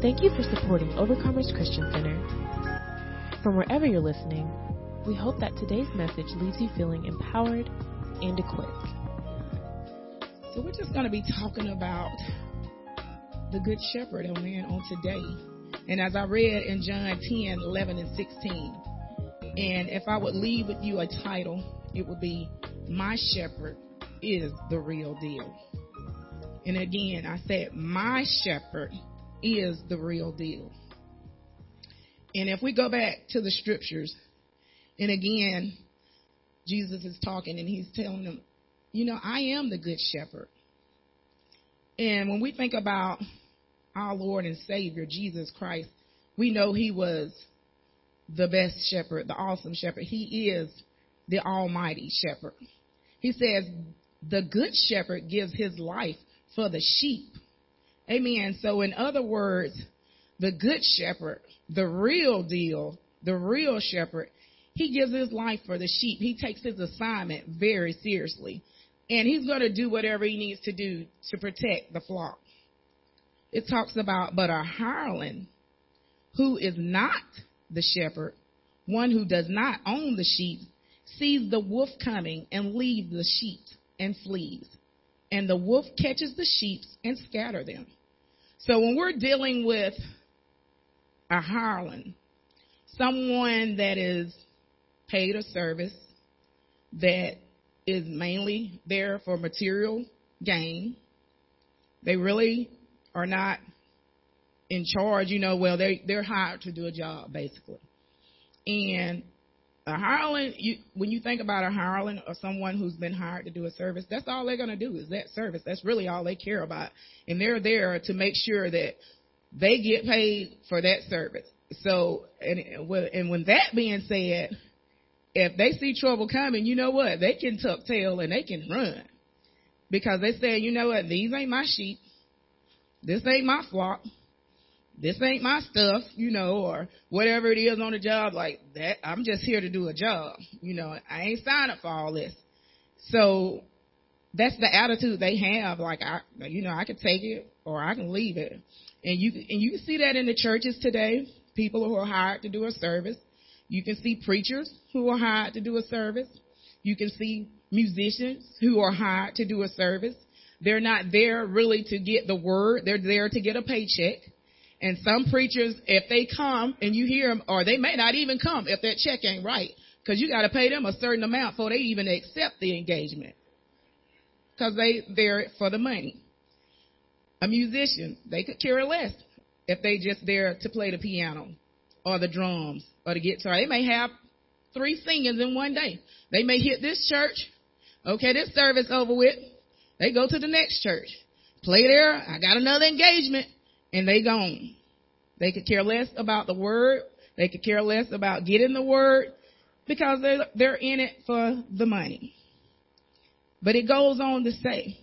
Thank you for supporting Overcomers Christian Center. From wherever you're listening, we hope that today's message leaves you feeling empowered and equipped. So we're just going to be talking about the Good Shepherd on man on today. And as I read in John 10, 11, and 16, and if I would leave with you a title, it would be My Shepherd is the Real Deal. And again, I said, My Shepherd is the real deal. And if we go back to the scriptures, and again, Jesus is talking and he's telling them, you know, I am the good shepherd. And when we think about our Lord and Savior, Jesus Christ, we know he was the best shepherd, the awesome shepherd. He is the almighty shepherd. He says, the good shepherd gives his life for the sheep. Amen. So in other words, the good shepherd, the real deal, the real shepherd, he gives his life for the sheep. He takes his assignment very seriously. And he's going to do whatever he needs to do to protect the flock. It talks about, but a hireling who is not the shepherd, one who does not own the sheep, sees the wolf coming and leaves the sheep and flees. And the wolf catches the sheep and scatter them. So when we're dealing with a hireling, someone that is paid a service that is mainly there for material gain, they really are not in charge, you know, well, they, they're hired to do a job, basically. And a hireling, you, when you think about a hireling or someone who's been hired to do a service, that's all they're going to do is that service. That's really all they care about. And they're there to make sure that they get paid for that service. So, and, and when that being said, if they see trouble coming, you know what? They can tuck tail and they can run. Because they say, you know what? These ain't my sheep. This ain't my flock this ain't my stuff, you know, or whatever it is on the job like that. I'm just here to do a job. You know, I ain't signed up for all this. So that's the attitude they have. Like I, you know, I can take it or I can leave it. And you, and you can see that in the churches today. People who are hired to do a service. You can see preachers who are hired to do a service. You can see musicians who are hired to do a service. They're not there really to get the word. They're there to get a paycheck. And some preachers, if they come and you hear them, or they may not even come if that check ain't right, because you got to pay them a certain amount before they even accept the engagement, because they they're for the money. A musician, they could care less if they just there to play the piano, or the drums, or the guitar. They may have three singers in one day. They may hit this church. Okay, this service over with. They go to the next church. Play there. I got another engagement and they gone. They could care less about the word. They could care less about getting the word because they're, they're in it for the money. But it goes on to say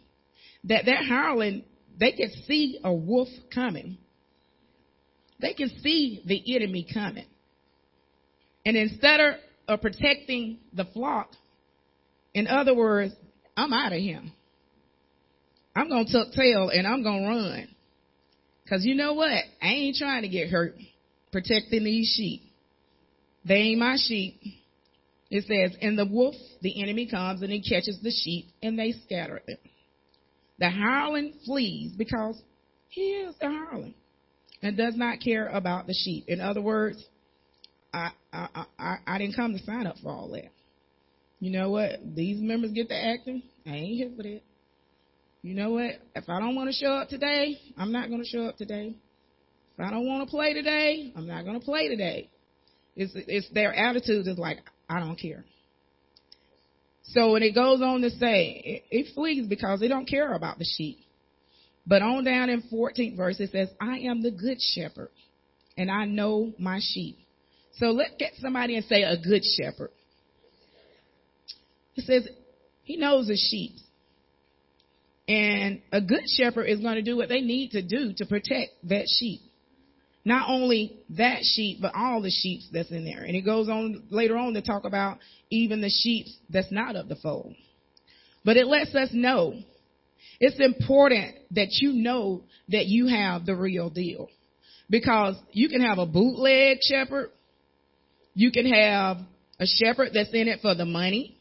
that that hireling, they could see a wolf coming. They can see the enemy coming. And instead of protecting the flock, in other words, I'm out of here. I'm going to tuck tail and I'm going to run. Cause you know what? I ain't trying to get hurt protecting these sheep. They ain't my sheep. It says, and the wolf, the enemy comes and he catches the sheep and they scatter them. The hireling flees because he is the hireling and does not care about the sheep. In other words, I, I, I, I didn't come to sign up for all that. You know what? These members get to acting. I ain't here for that you know what? If I don't want to show up today, I'm not going to show up today. If I don't want to play today, I'm not going to play today. It's, it's their attitude is like, I don't care. So when it goes on to say, it, it flees because they don't care about the sheep. But on down in 14th verse, it says, I am the good shepherd and I know my sheep. So let's get somebody and say a good shepherd. It says, he knows his sheep. And a good shepherd is going to do what they need to do to protect that sheep. Not only that sheep, but all the sheep that's in there. And it goes on later on to talk about even the sheep that's not of the fold. But it lets us know it's important that you know that you have the real deal. Because you can have a bootleg shepherd. You can have a shepherd that's in it for the money.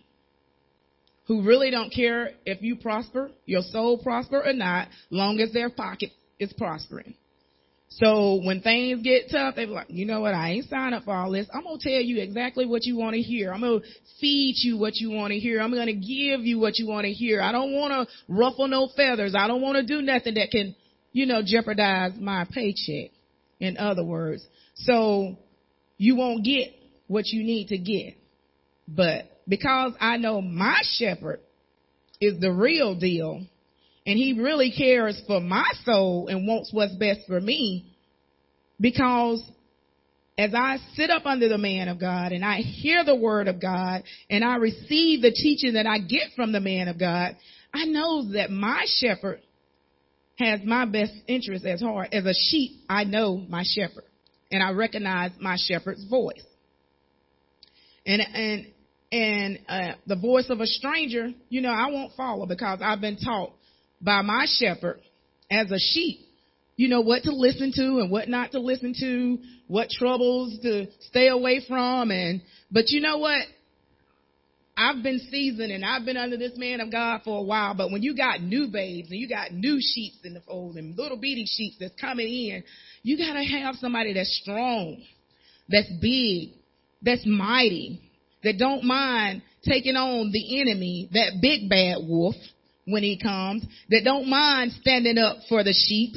Who really don't care if you prosper, your soul prosper or not, long as their pocket is prospering. So when things get tough, they be like, you know what? I ain't signed up for all this. I'm going to tell you exactly what you want to hear. I'm going to feed you what you want to hear. I'm going to give you what you want to hear. I don't want to ruffle no feathers. I don't want to do nothing that can, you know, jeopardize my paycheck. In other words, so you won't get what you need to get. But because I know my shepherd is the real deal, and he really cares for my soul and wants what's best for me because as I sit up under the man of God and I hear the word of God and I receive the teaching that I get from the man of God, I know that my shepherd has my best interest as heart. As a sheep, I know my shepherd and I recognize my shepherd's voice. And, and, and, uh, the voice of a stranger, you know, I won't follow because I've been taught by my shepherd as a sheep, you know, what to listen to and what not to listen to, what troubles to stay away from. And, but you know what? I've been seasoned and I've been under this man of God for a while, but when you got new babes and you got new sheep in the fold and little bitty sheep that's coming in, you gotta have somebody that's strong, that's big, that's mighty, that don't mind taking on the enemy, that big bad wolf, when he comes, that don't mind standing up for the sheep,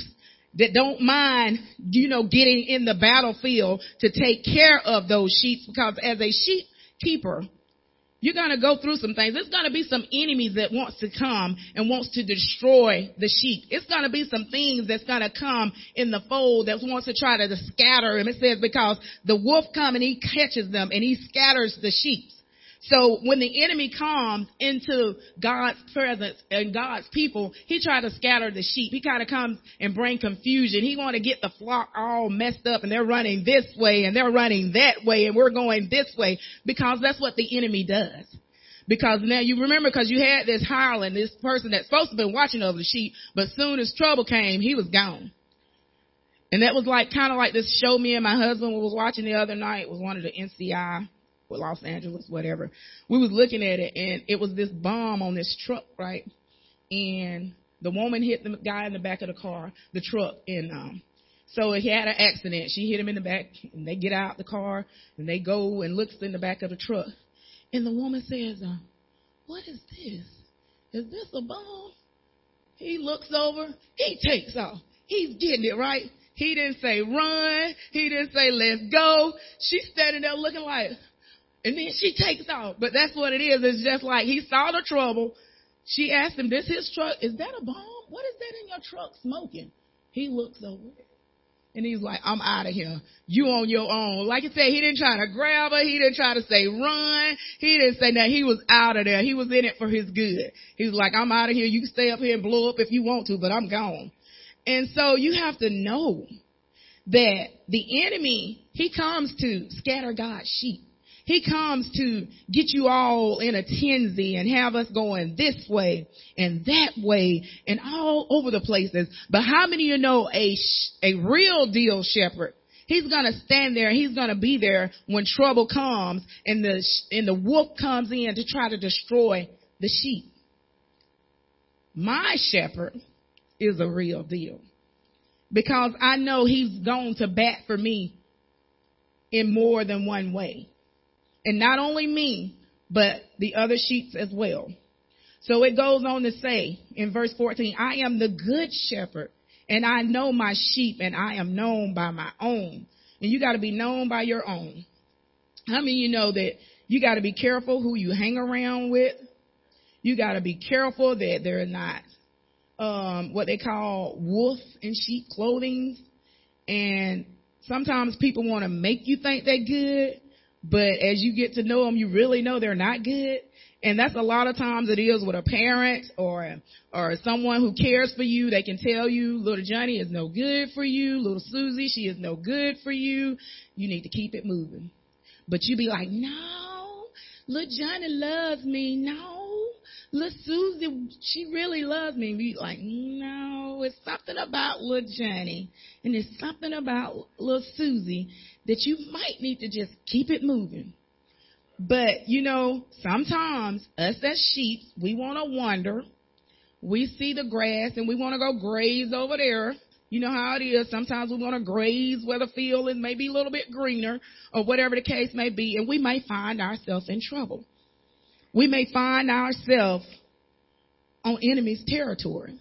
that don't mind, you know, getting in the battlefield to take care of those sheep because as a sheep keeper, you're going to go through some things. There's going to be some enemies that wants to come and wants to destroy the sheep. It's going to be some things that's going to come in the fold that wants to try to scatter them. It says because the wolf comes and he catches them and he scatters the sheep. So when the enemy comes into God's presence and God's people, he try to scatter the sheep. He kind of comes and bring confusion. He want to get the flock all messed up and they're running this way and they're running that way and we're going this way because that's what the enemy does. Because now you remember because you had this hireling, this person that's supposed to be watching over the sheep, but soon as trouble came, he was gone. And that was like kind of like this show me and my husband was watching the other night. Was one of the NCIS Los Angeles, whatever. We was looking at it and it was this bomb on this truck, right? And the woman hit the guy in the back of the car, the truck, and um so he had an accident. She hit him in the back and they get out the car and they go and looks in the back of the truck. And the woman says, uh, what is this? Is this a bomb? He looks over, he takes off. He's getting it, right? He didn't say run. He didn't say let's go. She's standing there looking like, and then she takes off. But that's what it is. It's just like he saw the trouble. She asked him, this his truck? Is that a bomb? What is that in your truck smoking? He looks over and he's like, I'm out of here. You on your own. Like I said, he didn't try to grab her. He didn't try to say run. He didn't say that. He was out of there. He was in it for his good. He was like, I'm out of here. You can stay up here and blow up if you want to, but I'm gone. And so you have to know that the enemy, he comes to scatter God's sheep. He comes to get you all in a tensy and have us going this way and that way and all over the places. But how many of you know a, a real deal shepherd? He's gonna stand there. He's gonna be there when trouble comes and the, and the wolf comes in to try to destroy the sheep. My shepherd is a real deal because I know he's going to bat for me in more than one way. And not only me, but the other sheep as well. So it goes on to say in verse 14, I am the good shepherd and I know my sheep and I am known by my own. And you got to be known by your own. How many of you know that you got to be careful who you hang around with? You got to be careful that they're not um, what they call wolf in sheep clothing. And sometimes people want to make you think they're good, but as you get to know them, you really know they're not good. And that's a lot of times it is with a parent or, or someone who cares for you. They can tell you, little Johnny is no good for you. Little Susie, she is no good for you. You need to keep it moving. But you be like, no, little Johnny loves me. No, little Susie, she really loves me. Be like, no, it's something about little Johnny, and it's something about little Susie that you might need to just keep it moving. But you know, sometimes us as sheep, we want to wander. We see the grass and we want to go graze over there. You know how it is. Sometimes we want to graze where the field is maybe a little bit greener or whatever the case may be, and we may find ourselves in trouble we may find ourselves on enemy's territory.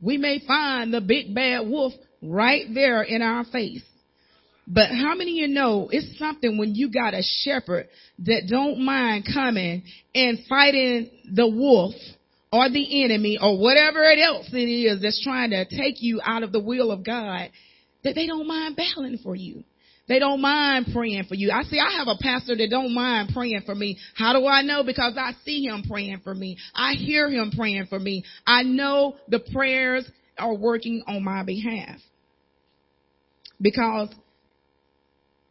We may find the big bad wolf right there in our face. But how many of you know it's something when you got a shepherd that don't mind coming and fighting the wolf or the enemy or whatever it else it is that's trying to take you out of the will of God, that they don't mind battling for you. They don't mind praying for you. I see, I have a pastor that don't mind praying for me. How do I know? Because I see him praying for me. I hear him praying for me. I know the prayers are working on my behalf. Because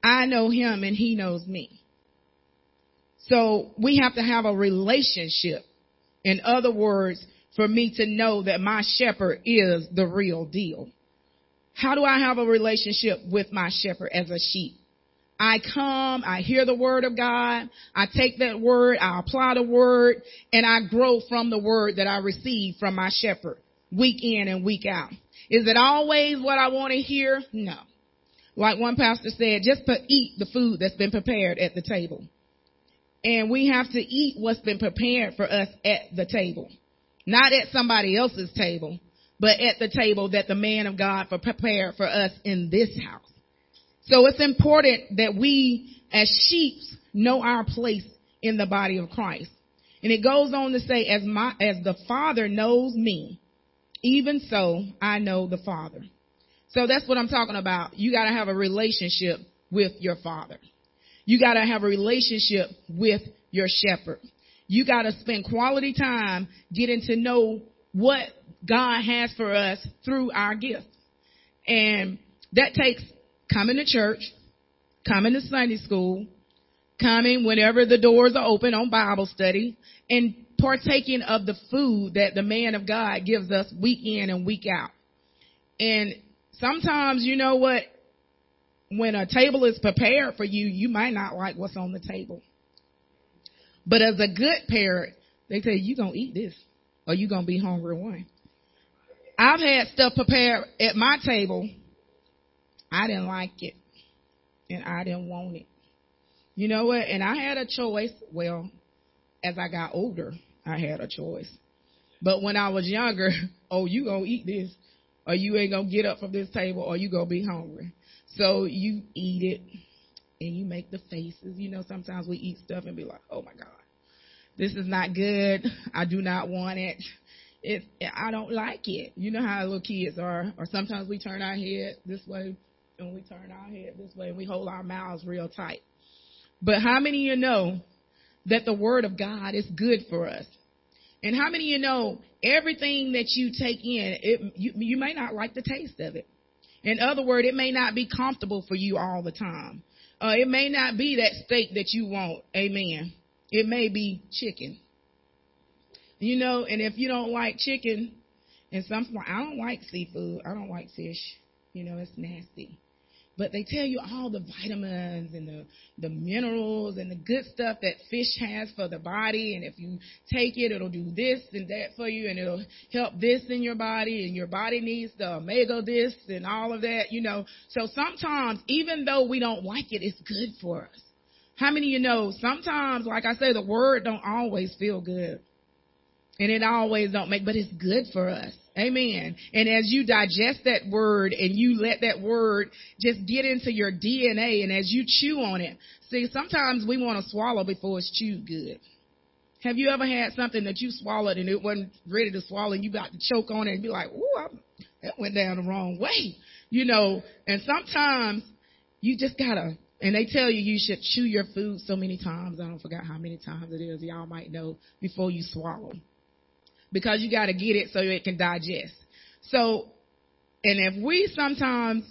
I know him and he knows me. So we have to have a relationship. In other words, for me to know that my shepherd is the real deal. How do I have a relationship with my shepherd as a sheep? I come, I hear the word of God, I take that word, I apply the word, and I grow from the word that I receive from my shepherd week in and week out. Is it always what I want to hear? No. Like one pastor said, just to eat the food that's been prepared at the table. And we have to eat what's been prepared for us at the table. Not at somebody else's table, but at the table that the man of God prepared for us in this house. So it's important that we as sheep know our place in the body of Christ. And it goes on to say, as my, as the Father knows me, even so I know the Father. So that's what I'm talking about. You gotta have a relationship with your Father. You gotta have a relationship with your shepherd. You gotta spend quality time getting to know what God has for us through our gifts. And that takes coming to church, coming to Sunday school, coming whenever the doors are open on Bible study, and partaking of the food that the man of God gives us week in and week out. And sometimes, you know what? When a table is prepared for you, you might not like what's on the table. But as a good parent, they tell you, you're going to eat this or you're going to be hungry one. I've had stuff prepared at my table. I didn't like it. And I didn't want it. You know what? And I had a choice. Well, as I got older, I had a choice. But when I was younger, oh, you gonna eat this, or you ain't gonna get up from this table, or you gonna be hungry. So you eat it, and you make the faces. You know, sometimes we eat stuff and be like, oh my God, this is not good. I do not want it it, I don't like it. You know how little kids are, or sometimes we turn our head this way and we turn our head this way and we hold our mouths real tight. But how many of you know that the word of God is good for us? And how many of you know everything that you take in, it, you, you may not like the taste of it. In other words, it may not be comfortable for you all the time. Uh, it may not be that steak that you want. Amen. It may be chicken. You know, and if you don't like chicken, and some, I don't like seafood. I don't like fish. You know, it's nasty. But they tell you all the vitamins and the, the minerals and the good stuff that fish has for the body. And if you take it, it'll do this and that for you and it'll help this in your body and your body needs the omega this and all of that, you know. So sometimes, even though we don't like it, it's good for us. How many of you know sometimes, like I say, the word don't always feel good. And it always don't make, but it's good for us. Amen. And as you digest that word and you let that word just get into your DNA and as you chew on it, see, sometimes we want to swallow before it's chewed good. Have you ever had something that you swallowed and it wasn't ready to swallow and you got to choke on it and be like, ooh, that went down the wrong way. You know, and sometimes you just gotta, and they tell you you should chew your food so many times. I don't forget how many times it is. Y'all might know before you swallow because you got to get it so it can digest. So, and if we sometimes,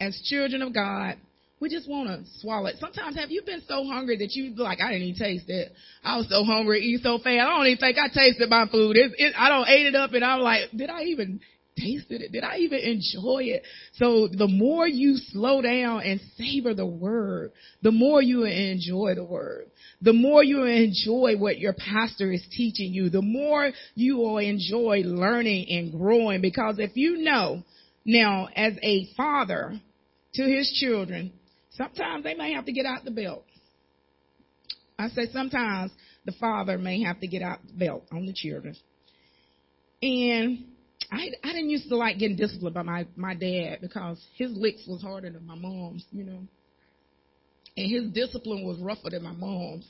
as children of God, we just want to swallow it. Sometimes have you been so hungry that you like, I didn't even taste it. I was so hungry, eat so fast. I don't even think I tasted my food. It, it, I don't ate it up and I'm like, did I even tasted it? Did I even enjoy it? So the more you slow down and savor the word, the more you enjoy the word. The more you enjoy what your pastor is teaching you, the more you will enjoy learning and growing because if you know now as a father to his children, sometimes they may have to get out the belt. I say sometimes the father may have to get out the belt on the children. And I I didn't used to like getting disciplined by my my dad because his licks was harder than my mom's, you know. And his discipline was rougher than my mom's.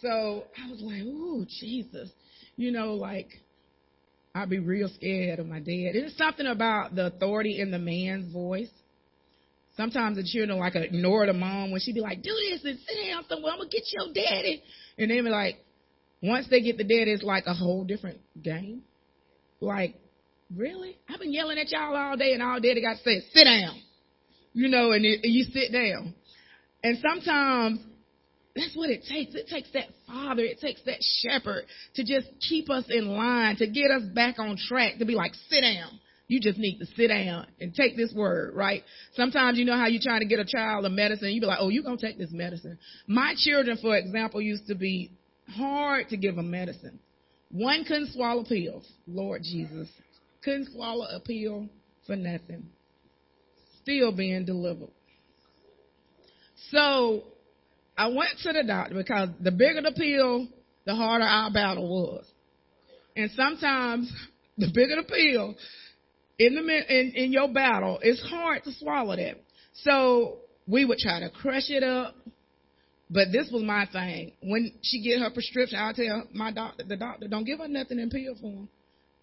So I was like, "Ooh, Jesus." You know, like I'd be real scared of my dad. It's something about the authority in the man's voice. Sometimes the children like ignore the mom when she'd be like, "Do this and sit down somewhere. I'm gonna get your daddy," and they be like, once they get the daddy, it's like a whole different game. Like Really? I've been yelling at y'all all day and all day they got to say, sit down. You know, and, and you sit down. And sometimes that's what it takes. It takes that father, it takes that shepherd to just keep us in line, to get us back on track, to be like, sit down. You just need to sit down and take this word, right? Sometimes you know how you're trying to get a child a medicine, you be like, oh, you're going to take this medicine. My children, for example, used to be hard to give them medicine. One couldn't swallow pills. Lord Jesus. Couldn't swallow a pill for nothing. Still being delivered. So I went to the doctor because the bigger the pill, the harder our battle was. And sometimes the bigger the pill in the in, in your battle, it's hard to swallow that. So we would try to crush it up. But this was my thing. When she get her prescription, I'll tell my doctor, the doctor, don't give her nothing in pill form.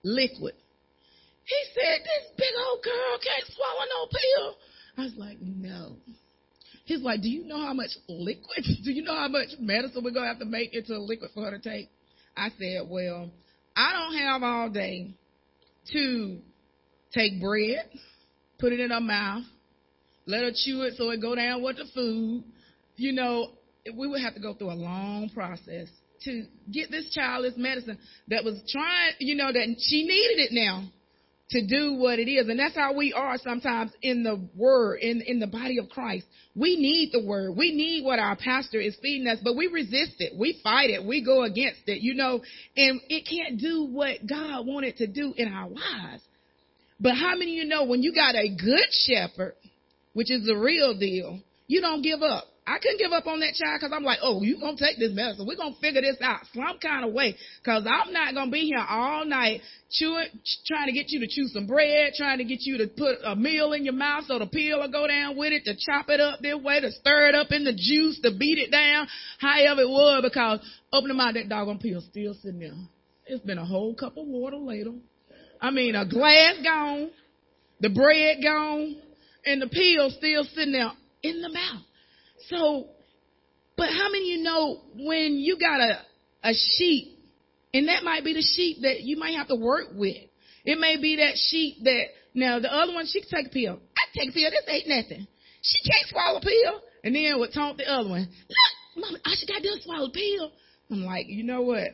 Liquid. He said, This big old girl can't swallow no pill. I was like, No. He's like, Do you know how much liquid? Do you know how much medicine we're going to have to make into a liquid for her to take? I said, Well, I don't have all day to take bread, put it in her mouth, let her chew it so it go down with the food. You know, we would have to go through a long process to get this child this medicine that was trying, you know, that she needed it now to do what it is. And that's how we are sometimes in the word, in, in the body of Christ. We need the word. We need what our pastor is feeding us, but we resist it. We fight it. We go against it, you know, and it can't do what God wanted to do in our lives. But how many of you know when you got a good shepherd, which is the real deal, you don't give up. I couldn't give up on that child because I'm like, oh, you gonna take this medicine. We're gonna figure this out some kind of way because I'm not gonna be here all night chewing, trying to get you to chew some bread, trying to get you to put a meal in your mouth so the pill will go down with it, to chop it up this way, to stir it up in the juice, to beat it down, however it was because open out, that doggone pill still sitting there. It's been a whole cup of water later. I mean, a glass gone, the bread gone, and the pill still sitting there in the mouth. So, but how many you know when you got a, a sheep, and that might be the sheep that you might have to work with. It may be that sheep that, now the other one, she can take a pill. I take a pill, this ain't nothing. She can't swallow a pill. And then would taunt the other one, look, mama, I should got to swallow a pill. I'm like, you know what?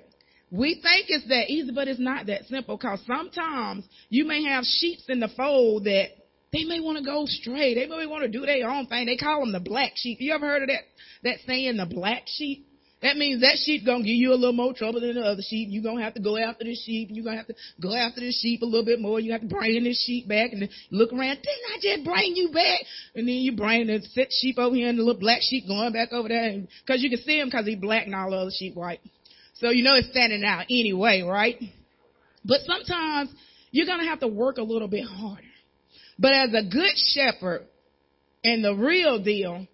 We think it's that easy, but it's not that simple because sometimes you may have sheep in the fold that they may want to go stray. They may want to do their own thing. They call them the black sheep. You ever heard of that, that saying, the black sheep? That means that sheep gonna give you a little more trouble than the other sheep. You're gonna have to go after this sheep. You're gonna have to go after this sheep a little bit more. You have to bring this sheep back and look around. Didn't I just bring you back? And then you bring the set sheep over here and the little black sheep going back over there. Cause you can see him cause he's black and all the other sheep white. So you know it's standing out anyway, right? But sometimes you're gonna have to work a little bit harder. But as a good shepherd and the real deal,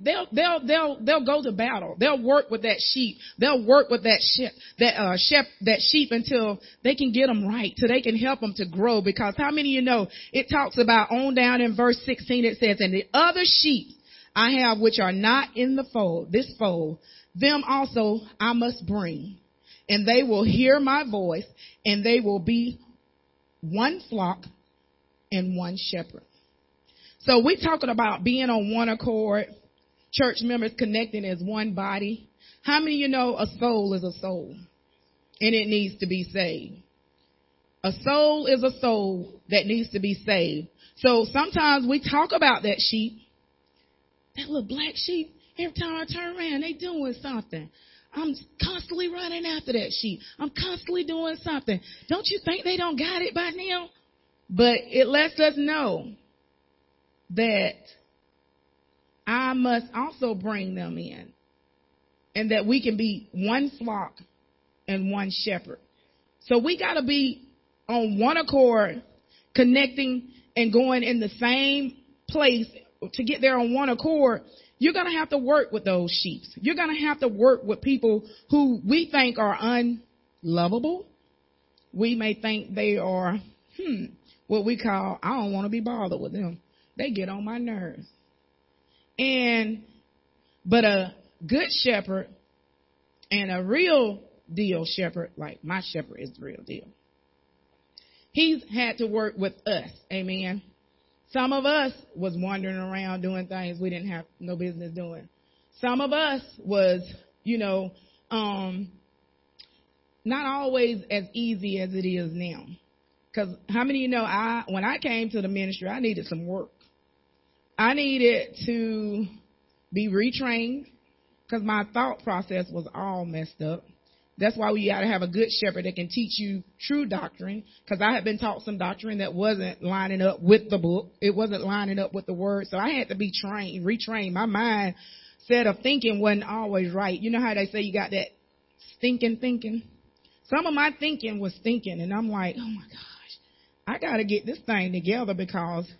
they'll they'll they'll they'll go to battle. They'll work with that sheep. They'll work with that sheep that uh that sheep until they can get them right, so they can help them to grow. Because how many of you know it talks about on down in verse 16 it says, and the other sheep I have which are not in the fold, this fold, them also I must bring, and they will hear my voice, and they will be one flock and one shepherd. So we're talking about being on one accord, church members connecting as one body. How many of you know a soul is a soul and it needs to be saved? A soul is a soul that needs to be saved. So sometimes we talk about that sheep, that little black sheep. Every time I turn around, they doing something. I'm constantly running after that sheep. I'm constantly doing something. Don't you think they don't got it by now? But it lets us know that I must also bring them in and that we can be one flock and one shepherd. So we got to be on one accord, connecting and going in the same place to get there on one accord. You're going to have to work with those sheep. You're going to have to work with people who we think are unlovable. We may think they are, hmm, what we call, I don't want to be bothered with them. They get on my nerves. And, but a good shepherd and a real deal shepherd, like my shepherd is the real deal. He's had to work with us. Amen. Some of us was wandering around doing things we didn't have no business doing. Some of us was, you know, um, not always as easy as it is now. Cause how many of you know I, when I came to the ministry, I needed some work. I needed to be retrained because my thought process was all messed up. That's why we got to have a good shepherd that can teach you true doctrine. Because I had been taught some doctrine that wasn't lining up with the book. It wasn't lining up with the word. So I had to be trained, retrained. My mind set of thinking wasn't always right. You know how they say you got that stinking thinking? Some of my thinking was thinking, and I'm like, oh my gosh, I got to get this thing together because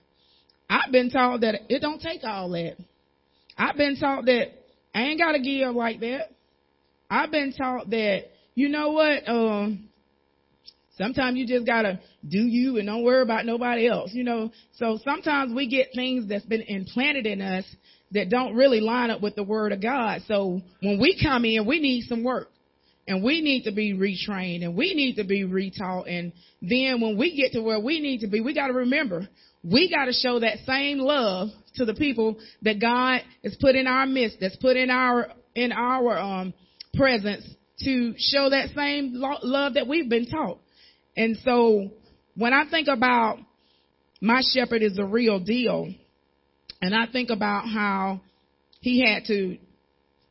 I've been taught that it don't take all that. I've been taught that I ain't got to give like that. I've been taught that, you know what, um, sometimes you just gotta do you and don't worry about nobody else, you know. So sometimes we get things that's been implanted in us that don't really line up with the word of God. So when we come in, we need some work. And we need to be retrained and we need to be retaught. And then when we get to where we need to be, we got to remember, we got to show that same love to the people that God has put in our midst, that's put in our, in our, um, presence to show that same lo- love that we've been taught. And so when I think about my shepherd is the real deal, and I think about how he had to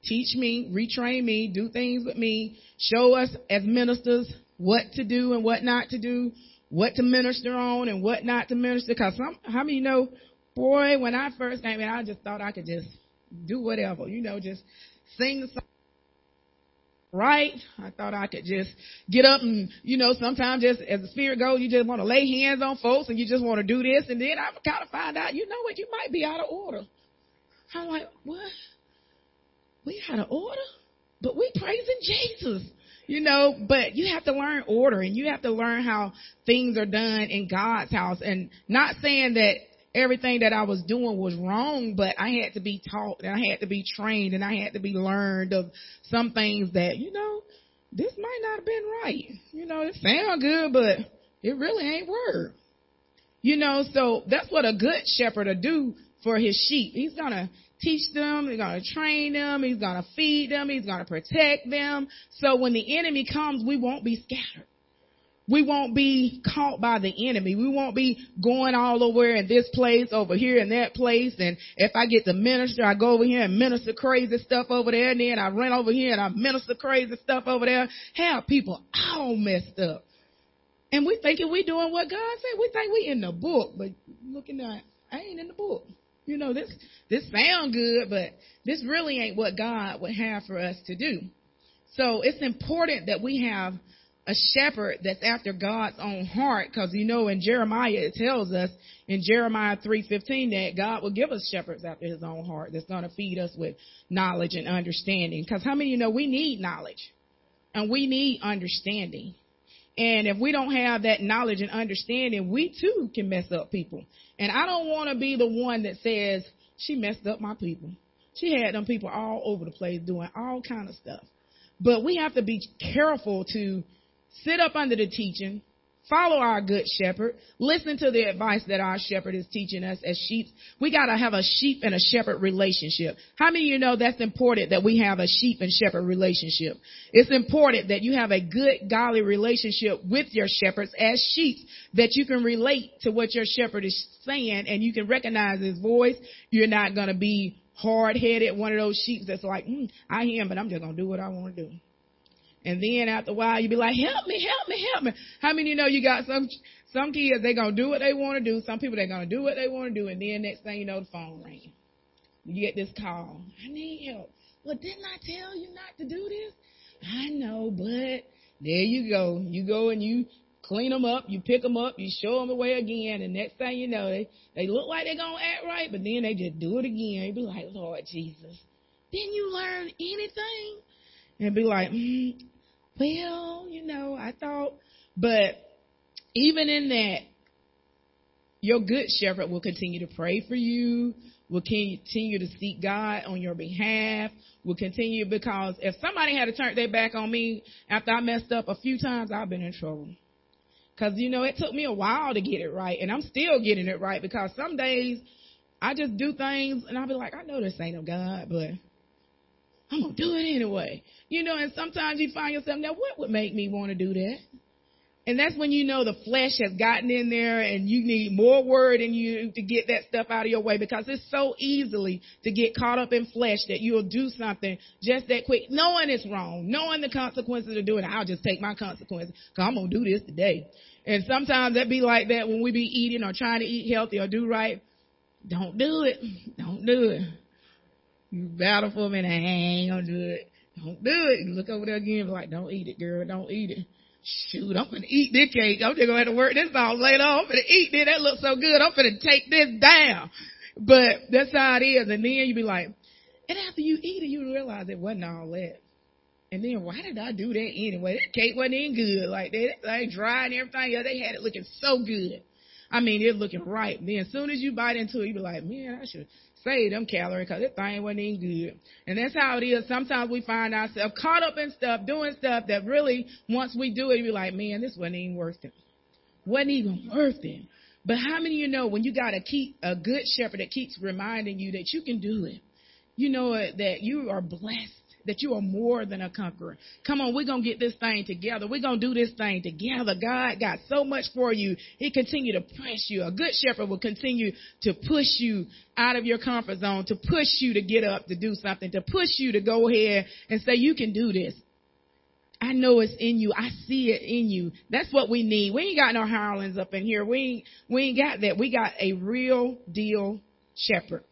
teach me, retrain me, do things with me, show us as ministers what to do and what not to do, what to minister on and what not to minister. Cause some, how many know, boy, when I first came in, I just thought I could just do whatever, you know, just sing the song right? I thought I could just get up and, you know, sometimes just as the spirit goes, you just want to lay hands on folks and you just want to do this. And then I kind of find out, you know what, you might be out of order. I'm like, what? We had of order? But we praising Jesus. You know, but you have to learn order and you have to learn how things are done in God's house and not saying that everything that I was doing was wrong, but I had to be taught and I had to be trained and I had to be learned of some things that, you know, this might not have been right. You know, it sound good, but it really ain't word. You know, so that's what a good shepherd will do for his sheep. He's gonna teach them, he's gonna train them, he's gonna feed them, he's gonna protect them. So when the enemy comes, we won't be scattered we won't be caught by the enemy. We won't be going all over in this place, over here in that place. And if I get to minister, I go over here and minister crazy stuff over there. And then I run over here and I minister crazy stuff over there. Have people all messed up. And we thinking we doing what God said. We think we in the book, but looking at, I ain't in the book. You know, this, this sound good, but this really ain't what God would have for us to do. So it's important that we have a shepherd that's after God's own heart because you know in Jeremiah it tells us in Jeremiah 3:15 that God will give us shepherds after his own heart that's going to feed us with knowledge and understanding. Because how many of you know we need knowledge? And we need understanding and if we don't have that knowledge and understanding we too can mess up people. And I don't want to be the one that says she messed up my people. She had them people all over the place doing all kind of stuff. But we have to be careful to sit up under the teaching, Follow our good shepherd. Listen to the advice that our shepherd is teaching us as sheep. We gotta have a sheep and a shepherd relationship. How many of you know that's important that we have a sheep and shepherd relationship? It's important that you have a good, godly relationship with your shepherds as sheep that you can relate to what your shepherd is saying and you can recognize his voice. You're not gonna be hard headed, one of those sheep that's like, mm, I am, but I'm just gonna do what I want to do. And then after a while, you be like, help me, help me, help me. How many you know you got some, some kids, they gonna do what they want to do. Some people, they gonna do what they want to do. And then next thing you know, the phone ring. You get this call. I need help. Well, didn't I tell you not to do this? I know, but there you go. You go and you clean them up, you pick them up, you show them the way again, and next thing you know, they, they look like they're going to act right, but then they just do it again. You be like, Lord Jesus, didn't you learn anything? And be like, mm, well, you know, I thought, but even in that, your good shepherd will continue to pray for you, will continue to seek God on your behalf, will continue because if somebody had to turn their back on me after I messed up a few times, I've been in trouble. Cause you know, it took me a while to get it right and I'm still getting it right because some days I just do things and I'll be like, I know this ain't of God, but I'm gonna do it anyway. You know, and sometimes you find yourself, now what would make me want to do that? And that's when you know the flesh has gotten in there and you need more word in you to get that stuff out of your way because it's so easily to get caught up in flesh that you'll do something just that quick, knowing it's wrong, knowing the consequences of doing it. I'll just take my consequences because I'm going to do this today. And sometimes that be like that when we be eating or trying to eat healthy or do right. Don't do it. Don't do it. You battle for me and I ain't gonna do it. Don't do it. You look over there again like, don't eat it, girl. Don't eat it shoot, I'm gonna eat this cake. I'm just gonna have to work this off later. I'm gonna eat this. That looks so good. I'm gonna take this down. But that's how it is. And then you be like, and after you eat it, you realize it wasn't all that. And then why did I do that anyway? That cake wasn't even good like. It like dry and everything. Yeah, they had it looking so good. I mean, it looking right. Then as soon as you bite into it, you be like, man, I should save them calories because that thing wasn't even good. And that's how it is. Sometimes we find ourselves caught up in stuff, doing stuff that really, once we do it, we like, man, this wasn't even worth it. Wasn't even worth it. But how many of you know when you got to keep a good shepherd that keeps reminding you that you can do it? You know uh, that you are blessed that you are more than a conqueror. Come on, we're going to get this thing together. We're going to do this thing together. God got so much for you. He continue to press you. A good shepherd will continue to push you out of your comfort zone, to push you to get up, to do something, to push you to go ahead and say, you can do this. I know it's in you. I see it in you. That's what we need. We ain't got no hirelings up in here. We ain't, we ain't got that. We got a real deal shepherd.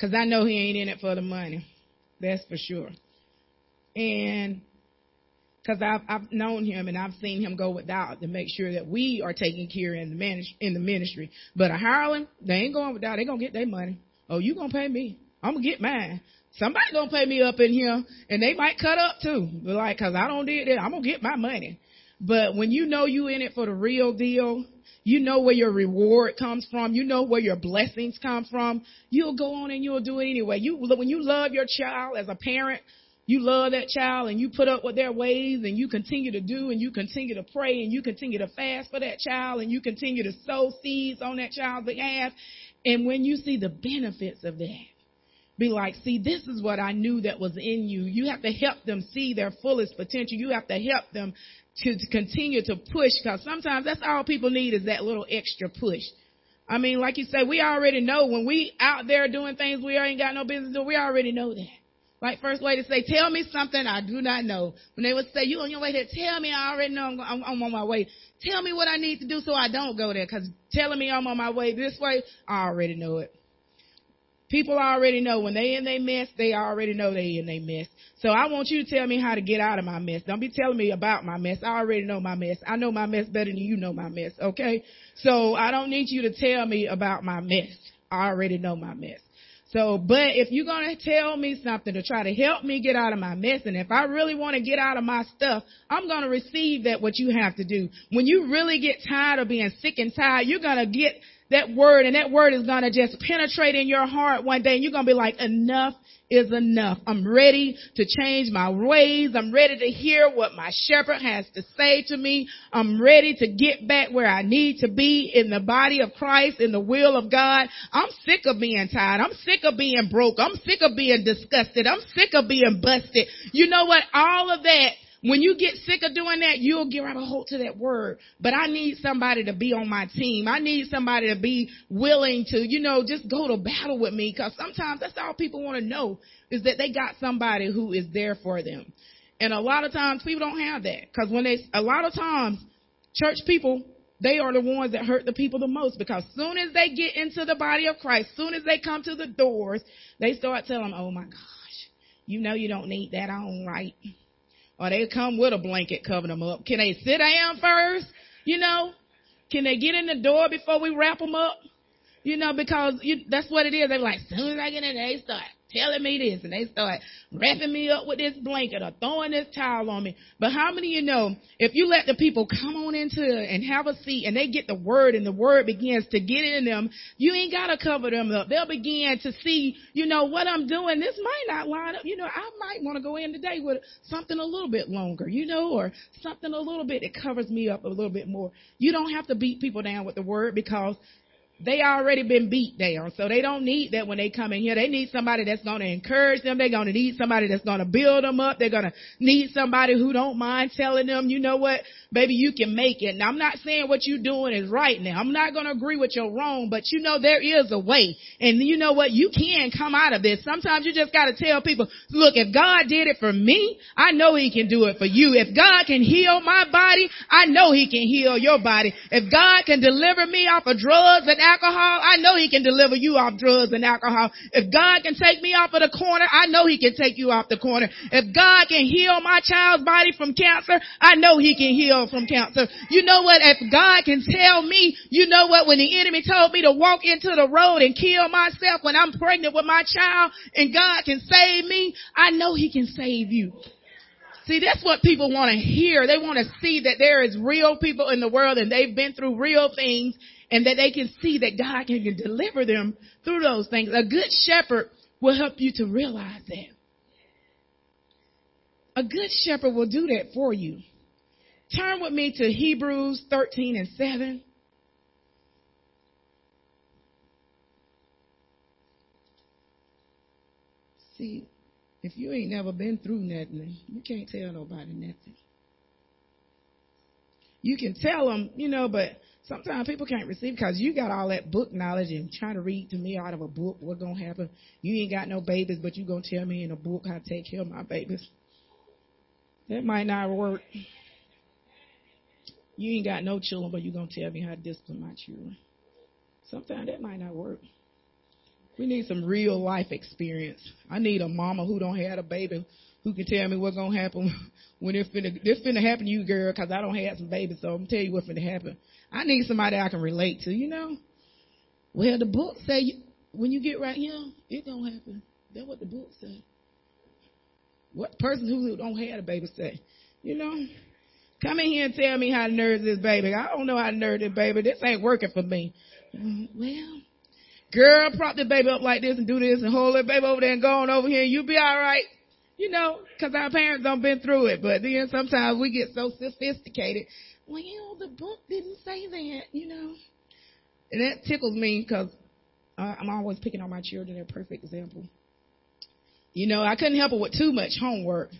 Cause I know he ain't in it for the money. That's for sure. And because I've, I've known him and I've seen him go without to make sure that we are taken care in the manage, in the ministry. But a hireling, they ain't going without. They gonna get their money. Oh, you gonna pay me? I'm gonna get mine. Somebody gonna pay me up in here, and they might cut up too. But like, cause I don't did that, I'm gonna get my money. But when you know you in it for the real deal, you know where your reward comes from. You know where your blessings come from. You'll go on and you'll do it anyway. You, when you love your child as a parent, you love that child and you put up with their ways and you continue to do and you continue to pray and you continue to fast for that child and you continue to sow seeds on that child's behalf. And when you see the benefits of that, be like, see, this is what I knew that was in you. You have to help them see their fullest potential. You have to help them to, continue to push because sometimes that's all people need is that little extra push. I mean, like you say, we already know when we out there doing things we ain't got no business doing, we already know that. Like First Lady say, tell me something I do not know. When they would say, you on your way there, tell me I already know I'm, I'm, I'm on my way. Tell me what I need to do so I don't go there because telling me I'm on my way this way, I already know it. People already know when they in their mess, they already know they in their mess. So I want you to tell me how to get out of my mess. Don't be telling me about my mess. I already know my mess. I know my mess better than you know my mess, okay? So I don't need you to tell me about my mess. I already know my mess. So, but if you're going to tell me something to try to help me get out of my mess, and if I really want to get out of my stuff, I'm going to receive that what you have to do. When you really get tired of being sick and tired, you're going to get that word and that word is going to just penetrate in your heart one day and you're going to be like, enough is enough. I'm ready to change my ways. I'm ready to hear what my shepherd has to say to me. I'm ready to get back where I need to be in the body of Christ, in the will of God. I'm sick of being tired. I'm sick of being broke. I'm sick of being disgusted. I'm sick of being busted. You know what? All of that when you get sick of doing that, you'll get grab a hold to that word. But I need somebody to be on my team. I need somebody to be willing to, you know, just go to battle with me. Cause sometimes that's all people want to know is that they got somebody who is there for them. And a lot of times people don't have that. Cause when they, a lot of times church people, they are the ones that hurt the people the most because soon as they get into the body of Christ, soon as they come to the doors, they start telling, oh my gosh, you know you don't need that on right or they come with a blanket covering them up. Can they sit down first? You know, can they get in the door before we wrap them up? You know, because you, that's what it is. They're like, as soon as I get in there, they start telling me this and they start wrapping me up with this blanket or throwing this towel on me. But how many of you know if you let the people come on into and have a seat and they get the word and the word begins to get in them, you ain't got to cover them up. They'll begin to see, you know, what I'm doing. This might not line up. You know, I might want to go in today with something a little bit longer, you know, or something a little bit that covers me up a little bit more. You don't have to beat people down with the word because they already been beat down. So they don't need that when they come in here. They need somebody that's going to encourage them. They're going to need somebody that's going to build them up. They're going to need somebody who don't mind telling them, you know what, baby, you can make it. Now I'm not saying what you're doing is right now. I'm not going to agree with your wrong, but you know there is a way. And you know what? You can come out of this. Sometimes you just got to tell people, look, if God did it for me, I know he can do it for you. If God can heal my body, I know he can heal your body. If God can deliver me off of drugs and alcohol, I know he can deliver you off drugs and alcohol. If God can take me off of the corner, I know he can take you off the corner. If God can heal my child's body from cancer, I know he can heal from cancer. You know what? If God can tell me, you know what? When the enemy told me to walk into the road and kill myself when I'm pregnant with my child and God can save me, I know he can save you. See, that's what people want to hear. They want to see that there is real people in the world and they've been through real things and that they can see that God can deliver them through those things. A good shepherd will help you to realize that. A good shepherd will do that for you. Turn with me to Hebrews 13 and 7. See, if you ain't never been through nothing, you can't tell nobody nothing. You can tell them, you know, but sometimes people can't receive because you got all that book knowledge and trying to read to me out of a book what's gonna happen. You ain't got no babies, but you gonna tell me in a book how to take care of my babies. That might not work. You ain't got no children, but you're going to tell me how to discipline my children. Sometimes that might not work. We need some real life experience. I need a mama who don't have a baby who can tell me what's going to happen when it's finna, this finna happen to you, girl, because I don't have some babies, so I'm going to tell you what's finna happen. I need somebody I can relate to, you know? Well, the book say when you get right here, it to happen. That's what the book say. What person who don't have a baby say, you know? Come in here and tell me how to nurse this baby. I don't know how to nurse this baby. This ain't working for me. Well, girl, prop the baby up like this and do this and hold that baby over there and go on over here and you'll be alright. You know, cause our parents don't been through it. But then sometimes we get so sophisticated. Well, the book didn't say that, you know. And that tickles me because I'm always picking on my children. They're a perfect example. You know, I couldn't help it with too much homework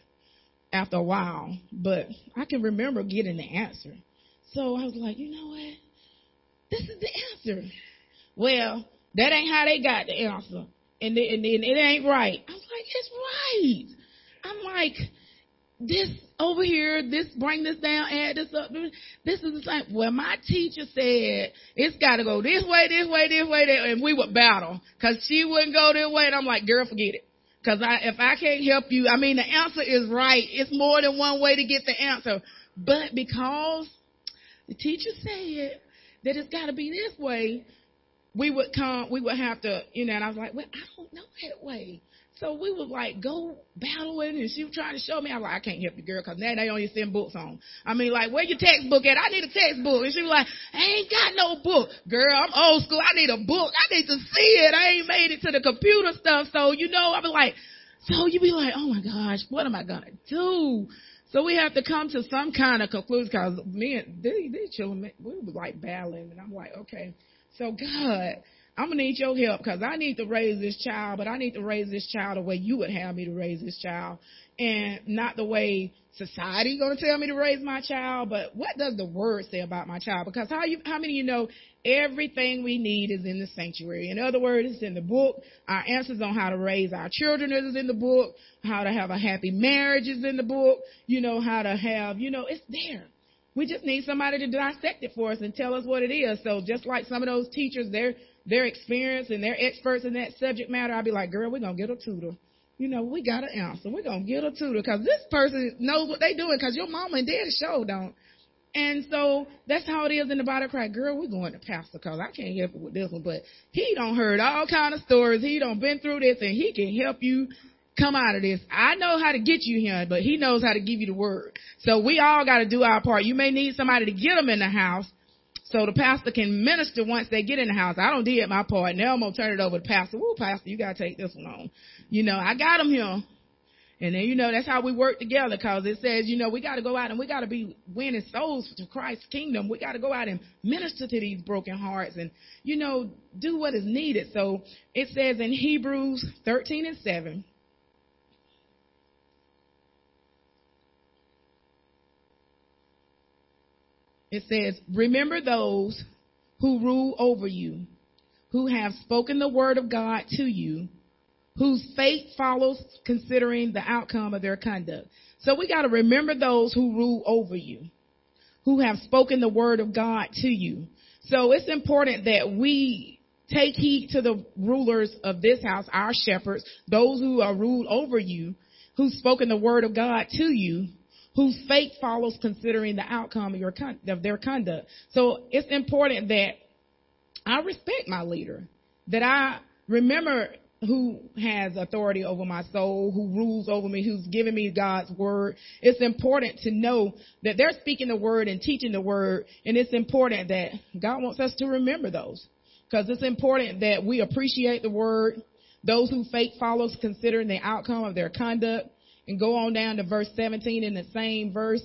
after a while, but I can remember getting the answer. So I was like, you know what? This is the answer. Well, that ain't how they got the answer. And, it, and, and it ain't right. I was like, it's right. I'm like, this over here, this bring this down, add this up. This is the same. Well, my teacher said it's got to go this way, this way, this way, that, and we would battle because she wouldn't go this way. And I'm like, girl, forget it. Cause I, if I can't help you, I mean, the answer is right. It's more than one way to get the answer. But because the teacher said that it's got to be this way, we would come, we would have to, you know, and I was like, well, I don't know that way. So we was like, go battling, and she was trying to show me. I was like, I can't help you, girl, because now they only send books on. I mean, like, where your textbook at? I need a textbook. And she was like, I ain't got no book. Girl, I'm old school. I need a book. I need to see it. I ain't made it to the computer stuff. So, you know, I was like, so you be like, oh my gosh, what am I going to do? So we have to come to some kind of conclusion because me and they, they children, we were like battling, and I'm like, okay, so God, I'm gonna need your help because I need to raise this child, but I need to raise this child the way you would have me to raise this child, and not the way society gonna tell me to raise my child. But what does the word say about my child? Because how you, how many of you know everything we need is in the sanctuary? In other words, it's in the book. Our answers on how to raise our children is in the book. How to have a happy marriage is in the book. You know how to have, you know, it's there. We just need somebody to dissect it for us and tell us what it is. So just like some of those teachers, they're they're experienced and they're experts in that subject matter. I'd be like, girl, we're gonna get a tutor. You know, we got an answer. We're gonna get a tutor because this person knows what they're doing because your mama and daddy show don't. And so that's how it is in the body of. Girl, we're going to pastor because I can't help it with this one, but he don't heard all kind of stories. He don't been through this and he can help you come out of this. I know how to get you here, but he knows how to give you the word. So we all got to do our part. You may need somebody to get them in the house so the pastor can minister once they get in the house. I don't did my part. Now I'm to turn it over to pastor. Woo, pastor, you got to take this one on. You know, I got them here. And then, you know, that's how we work together because it says, you know, we got to go out and we got to be winning souls to Christ's kingdom. We got to go out and minister to these broken hearts and, you know, do what is needed. So it says in Hebrews 13 and 7, It says, Remember those who rule over you, who have spoken the word of God to you, whose fate follows considering the outcome of their conduct. So we got to remember those who rule over you, who have spoken the word of God to you. So it's important that we take heed to the rulers of this house, our shepherds, those who are ruled over you, who've spoken the word of God to you, whose fate follows considering the outcome of, your, of their conduct. So it's important that I respect my leader, that I remember who has authority over my soul, who rules over me, who's giving me God's word. It's important to know that they're speaking the word and teaching the word, and it's important that God wants us to remember those. Because it's important that we appreciate the word, those who fate follows considering the outcome of their conduct, and go on down to verse 17 in the same verse,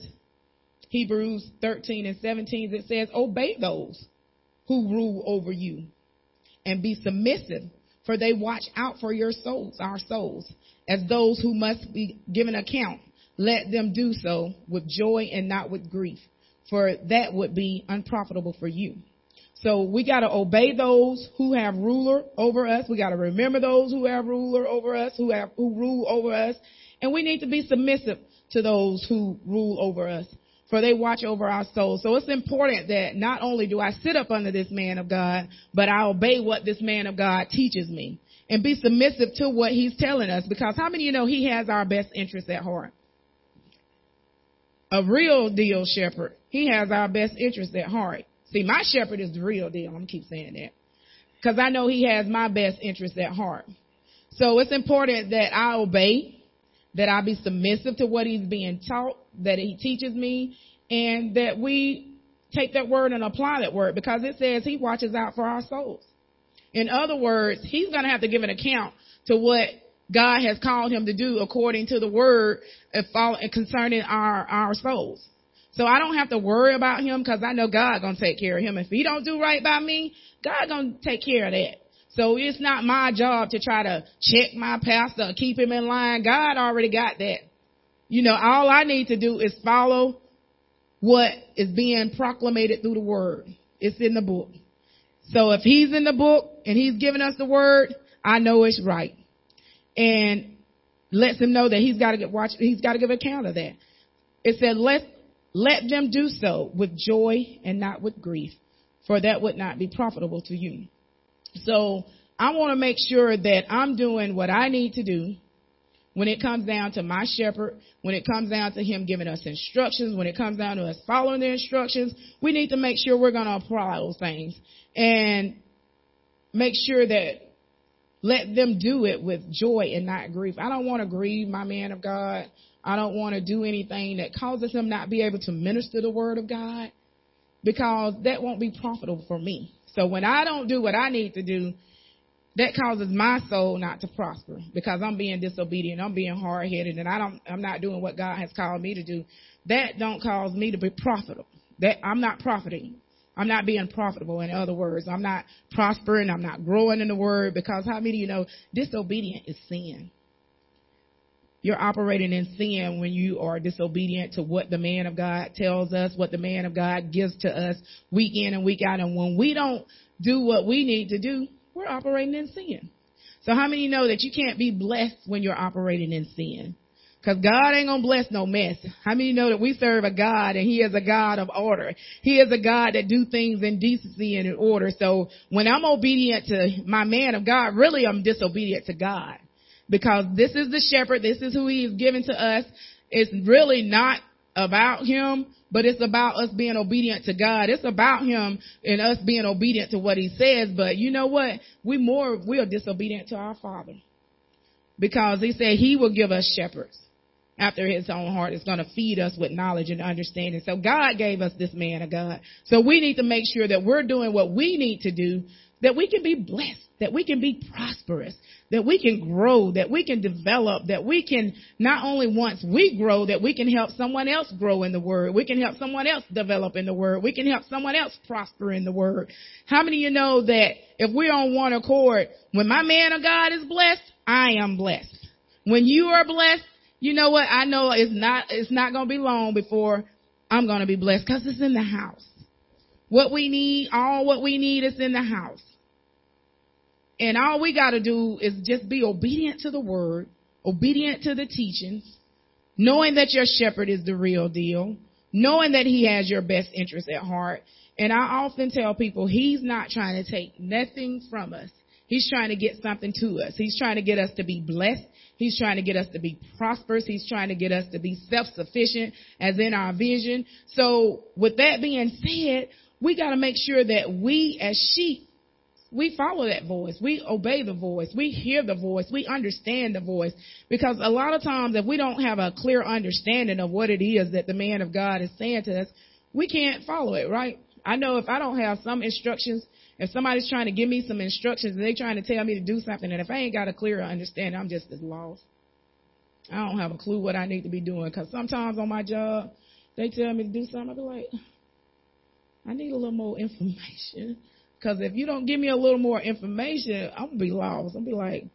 Hebrews 13 and 17, it says, Obey those who rule over you and be submissive, for they watch out for your souls, our souls, as those who must be given account. Let them do so with joy and not with grief, for that would be unprofitable for you. So we got to obey those who have ruler over us. We got to remember those who have ruler over us, who have who rule over us, and we need to be submissive to those who rule over us, for they watch over our souls. So it's important that not only do I sit up under this man of God, but I obey what this man of God teaches me and be submissive to what he's telling us because how many of you know he has our best interests at heart? A real deal shepherd. He has our best interests at heart. See, my shepherd is the real deal. I'm going to keep saying that. Because I know he has my best interests at heart. So it's important that I obey that I be submissive to what he's being taught, that he teaches me, and that we take that word and apply that word because it says he watches out for our souls. In other words, he's going to have to give an account to what God has called him to do according to the word uh, concerning our, our souls. So I don't have to worry about him because I know God gonna take care of him. If he don't do right by me, God gonna take care of that. So it's not my job to try to check my pastor, keep him in line. God already got that. You know, all I need to do is follow what is being proclamated through the word. It's in the book. So if he's in the book and he's giving us the word, I know it's right. And lets him know that he's got to get watch, he's got to give account of that. It said, let, let them do so with joy and not with grief, for that would not be profitable to you. So I want to make sure that I'm doing what I need to do when it comes down to my shepherd, when it comes down to him giving us instructions, when it comes down to us following the instructions, we need to make sure we're going to apply those things and make sure that let them do it with joy and not grief. I don't want to grieve my man of God. I don't want to do anything that causes him not be able to minister the word of God because that won't be profitable for me. So when I don't do what I need to do, that causes my soul not to prosper because I'm being disobedient, I'm being hard headed, and I don't, I'm not doing what God has called me to do. That don't cause me to be profitable. That I'm not profiting. I'm not being profitable. In other words, I'm not prospering. I'm not growing in the word because how many of you know disobedient is sin? You're operating in sin when you are disobedient to what the man of God tells us, what the man of God gives to us week in and week out. And when we don't do what we need to do, we're operating in sin. So how many know that you can't be blessed when you're operating in sin? Cause God ain't gonna bless no mess. How many know that we serve a God and He is a God of order? He is a God that do things in decency and in order. So when I'm obedient to my man of God, really I'm disobedient to God because this is the shepherd. This is who he's given to us. It's really not about him, but it's about us being obedient to God. It's about him and us being obedient to what he says. But you know what? We more, we are disobedient to our father because he said he will give us shepherds after his own heart is going to feed us with knowledge and understanding. So God gave us this man of God. So we need to make sure that we're doing what we need to do that we can be blessed, that we can be prosperous, that we can grow, that we can develop, that we can not only once we grow, that we can help someone else grow in the word. We can help someone else develop in the word. We can help someone else prosper in the word. How many of you know that if we're on one accord, when my man of God is blessed, I am blessed. When you are blessed, you know what? I know it's not, it's not going to be long before I'm going to be blessed because it's in the house. What we need, all what we need is in the house. And all we got to do is just be obedient to the word, obedient to the teachings, knowing that your shepherd is the real deal, knowing that he has your best interest at heart. And I often tell people he's not trying to take nothing from us. He's trying to get something to us. He's trying to get us to be blessed. He's trying to get us to be prosperous. He's trying to get us to be self-sufficient as in our vision. So with that being said, we got to make sure that we as sheep, we follow that voice. We obey the voice. We hear the voice. We understand the voice. Because a lot of times if we don't have a clear understanding of what it is that the man of God is saying to us, we can't follow it, right? I know if I don't have some instructions, if somebody's trying to give me some instructions and they're trying to tell me to do something, and if I ain't got a clear understanding, I'm just as lost. I don't have a clue what I need to be doing. Because sometimes on my job, they tell me to do something, I'll be like, I need a little more information. Because if you don't give me a little more information, I'm gonna be lost. I'm gonna be like,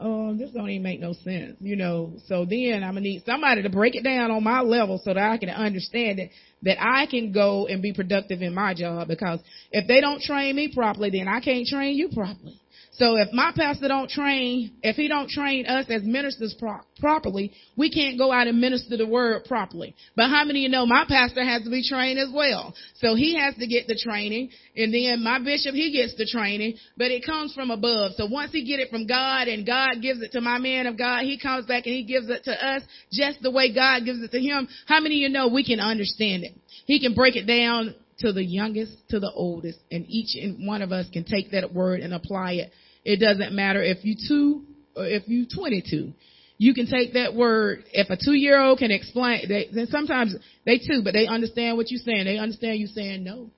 oh, this don't even make no sense, you know. So then I'm gonna need somebody to break it down on my level so that I can understand it, that I can go and be productive in my job. Because if they don't train me properly, then I can't train you properly. So if my pastor don't train, if he don't train us as ministers pro- properly, we can't go out and minister the word properly. But how many of you know my pastor has to be trained as well? So he has to get the training, and then my bishop he gets the training, but it comes from above. So once he get it from God and God gives it to my man of God, he comes back and he gives it to us just the way God gives it to him. How many of you know we can understand it? He can break it down to the youngest to the oldest, and each and one of us can take that word and apply it. It doesn't matter if you two or if you 22. You can take that word. If a two year old can explain, they, then sometimes they too, but they understand what you're saying. They understand you saying no,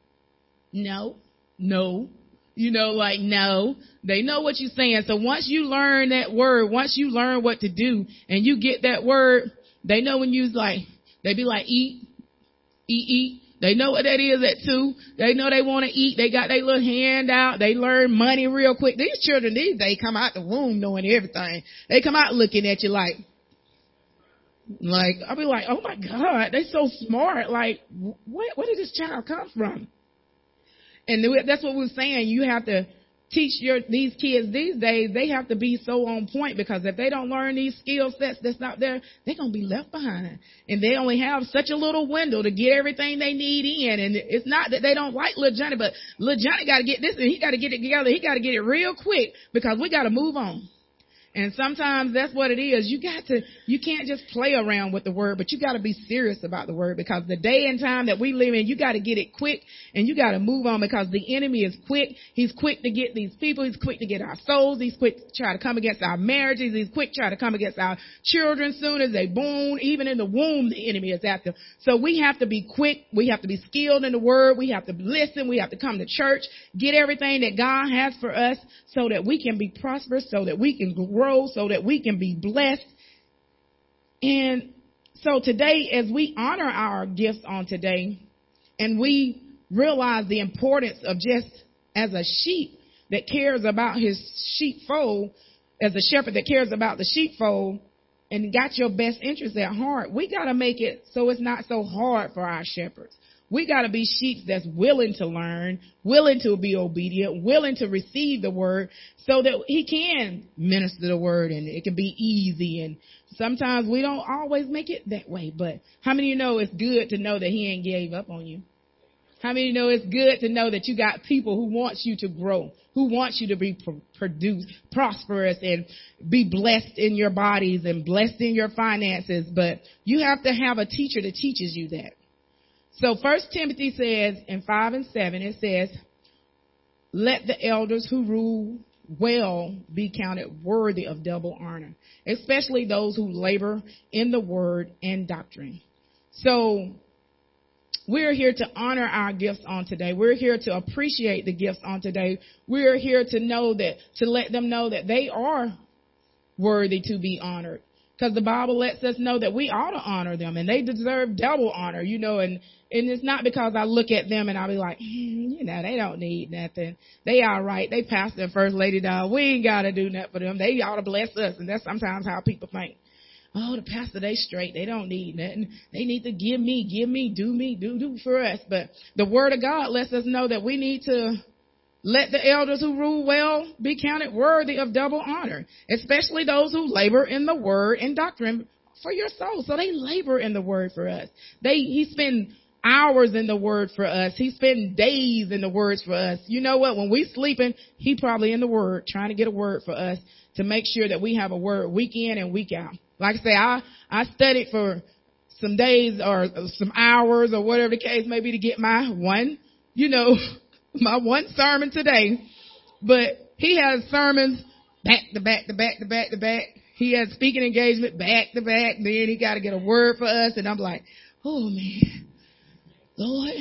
no, no. You know, like no. They know what you're saying. So once you learn that word, once you learn what to do, and you get that word, they know when you like. They be like eat, eat, eat. They know what that is at two. They know they want to eat. They got their little hand out. They learn money real quick. These children these days come out the womb knowing everything. They come out looking at you like, like, I'll be like, oh my God, they so smart. Like, where, where did this child come from? And that's what we're saying. You have to teach your these kids these days, they have to be so on point because if they don't learn these skill sets that's out there, they're gonna be left behind. And they only have such a little window to get everything they need in. And it's not that they don't like little Johnny, but little Johnny gotta get this and he gotta get it together. He gotta get it real quick because we gotta move on. And sometimes that's what it is. You got to, you can't just play around with the word, but you got to be serious about the word because the day and time that we live in, you got to get it quick and you got to move on because the enemy is quick. He's quick to get these people. He's quick to get our souls. He's quick to try to come against our marriages. He's quick to try to come against our children soon as they born. Even in the womb, the enemy is after. So we have to be quick. We have to be skilled in the word. We have to listen. We have to come to church, get everything that God has for us so that we can be prosperous, so that we can grow, so that we can be blessed. And so today, as we honor our gifts on today, and we realize the importance of just as a sheep that cares about his sheepfold, as a shepherd that cares about the sheepfold, and got your best interest at heart, we got to make it so it's not so hard for our shepherds. We got to be sheep that's willing to learn, willing to be obedient, willing to receive the word so that he can minister the word and it can be easy. And sometimes we don't always make it that way, but how many of you know it's good to know that he ain't gave up on you? How many of you know it's good to know that you got people who wants you to grow, who wants you to be produced, prosperous and be blessed in your bodies and blessed in your finances, but you have to have a teacher that teaches you that. So first Timothy says in five and seven, it says, let the elders who rule well be counted worthy of double honor, especially those who labor in the word and doctrine. So we're here to honor our gifts on today. We're here to appreciate the gifts on today. We're here to know that, to let them know that they are worthy to be honored. Because the Bible lets us know that we ought to honor them and they deserve double honor, you know, and, and it's not because I look at them and I'll be like, mm, you know, they don't need nothing. They all right. They passed their first lady down. We ain't got to do nothing for them. They ought to bless us. And that's sometimes how people think. Oh, the pastor, they straight. They don't need nothing. They need to give me, give me, do me, do, do for us. But the word of God lets us know that we need to let the elders who rule well be counted worthy of double honor, especially those who labor in the word and doctrine for your soul. So they labor in the word for us. They, he spend hours in the word for us. He spend days in the words for us. You know what? When we sleeping, he probably in the word trying to get a word for us to make sure that we have a word week in and week out. Like I say, I, I studied for some days or some hours or whatever the case may be to get my one, you know, my one sermon today, but he has sermons back to back to back to back to back. He has speaking engagement back to back. Then he got to get a word for us, and I'm like, oh man, Lord,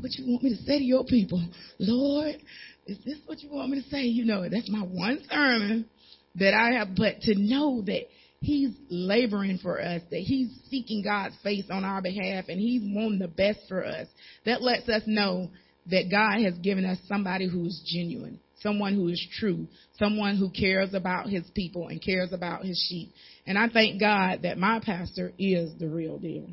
what you want me to say to your people? Lord, is this what you want me to say? You know, that's my one sermon that I have, but to know that He's laboring for us, that He's seeking God's face on our behalf, and He's wanting the best for us. That lets us know that God has given us somebody who is genuine, someone who is true, someone who cares about his people and cares about his sheep. And I thank God that my pastor is the real deal.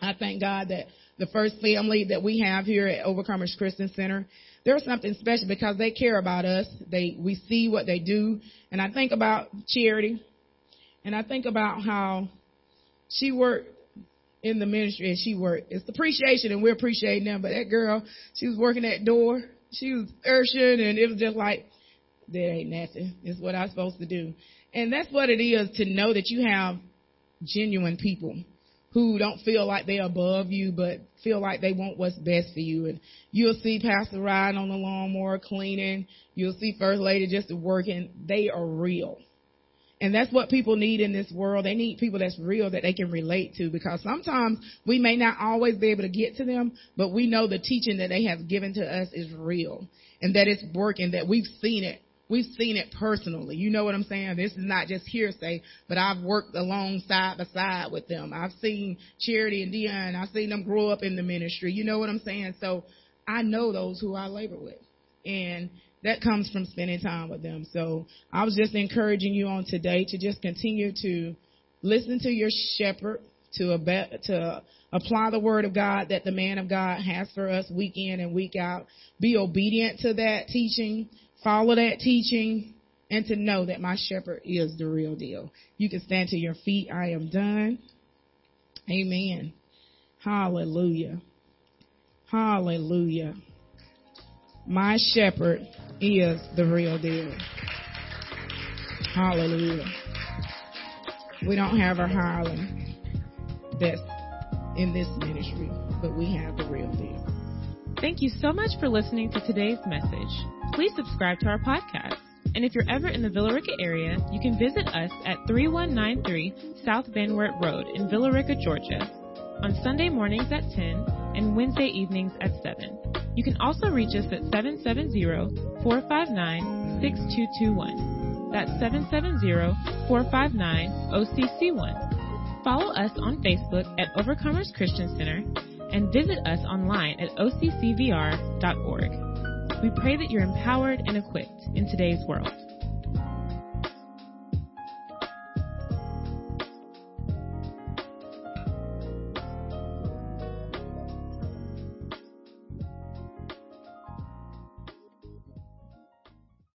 I thank God that the first family that we have here at Overcomers Christian Center, there's something special because they care about us. They, we see what they do. And I think about Charity and I think about how she worked in the ministry and she worked. It's appreciation and we're appreciating them. But that girl, she was working that door. She was urging and it was just like, there ain't nothing. It's what I'm supposed to do. And that's what it is to know that you have genuine people who don't feel like they're above you, but feel like they want what's best for you. And you'll see Pastor riding on the lawnmower, cleaning. You'll see First Lady just working. They are real. And that's what people need in this world. They need people that's real that they can relate to because sometimes we may not always be able to get to them, but we know the teaching that they have given to us is real and that it's working, that we've seen it. We've seen it personally. You know what I'm saying? This is not just hearsay, but I've worked along side by side with them. I've seen Charity and Dion. I've seen them grow up in the ministry. You know what I'm saying? So I know those who I labor with. And that comes from spending time with them. So I was just encouraging you on today to just continue to listen to your shepherd, to, to apply the word of God that the man of God has for us week in and week out. Be obedient to that teaching, follow that teaching, and to know that my shepherd is the real deal. You can stand to your feet. I am done. Amen. Hallelujah. Hallelujah. My shepherd is the real deal. Hallelujah. We don't have a hireling that's in this ministry, but we have the real deal. Thank you so much for listening to today's message. Please subscribe to our podcast. And if you're ever in the Villa Rica area, you can visit us at 3193 South Van Wert Road in Villa Rica, Georgia, on Sunday mornings at 10 and Wednesday evenings at 7. You can also reach us at 770-459-6221. That's 770-459-OCC1. Follow us on Facebook at Overcomers Christian Center and visit us online at occvr.org. We pray that you're empowered and equipped in today's world.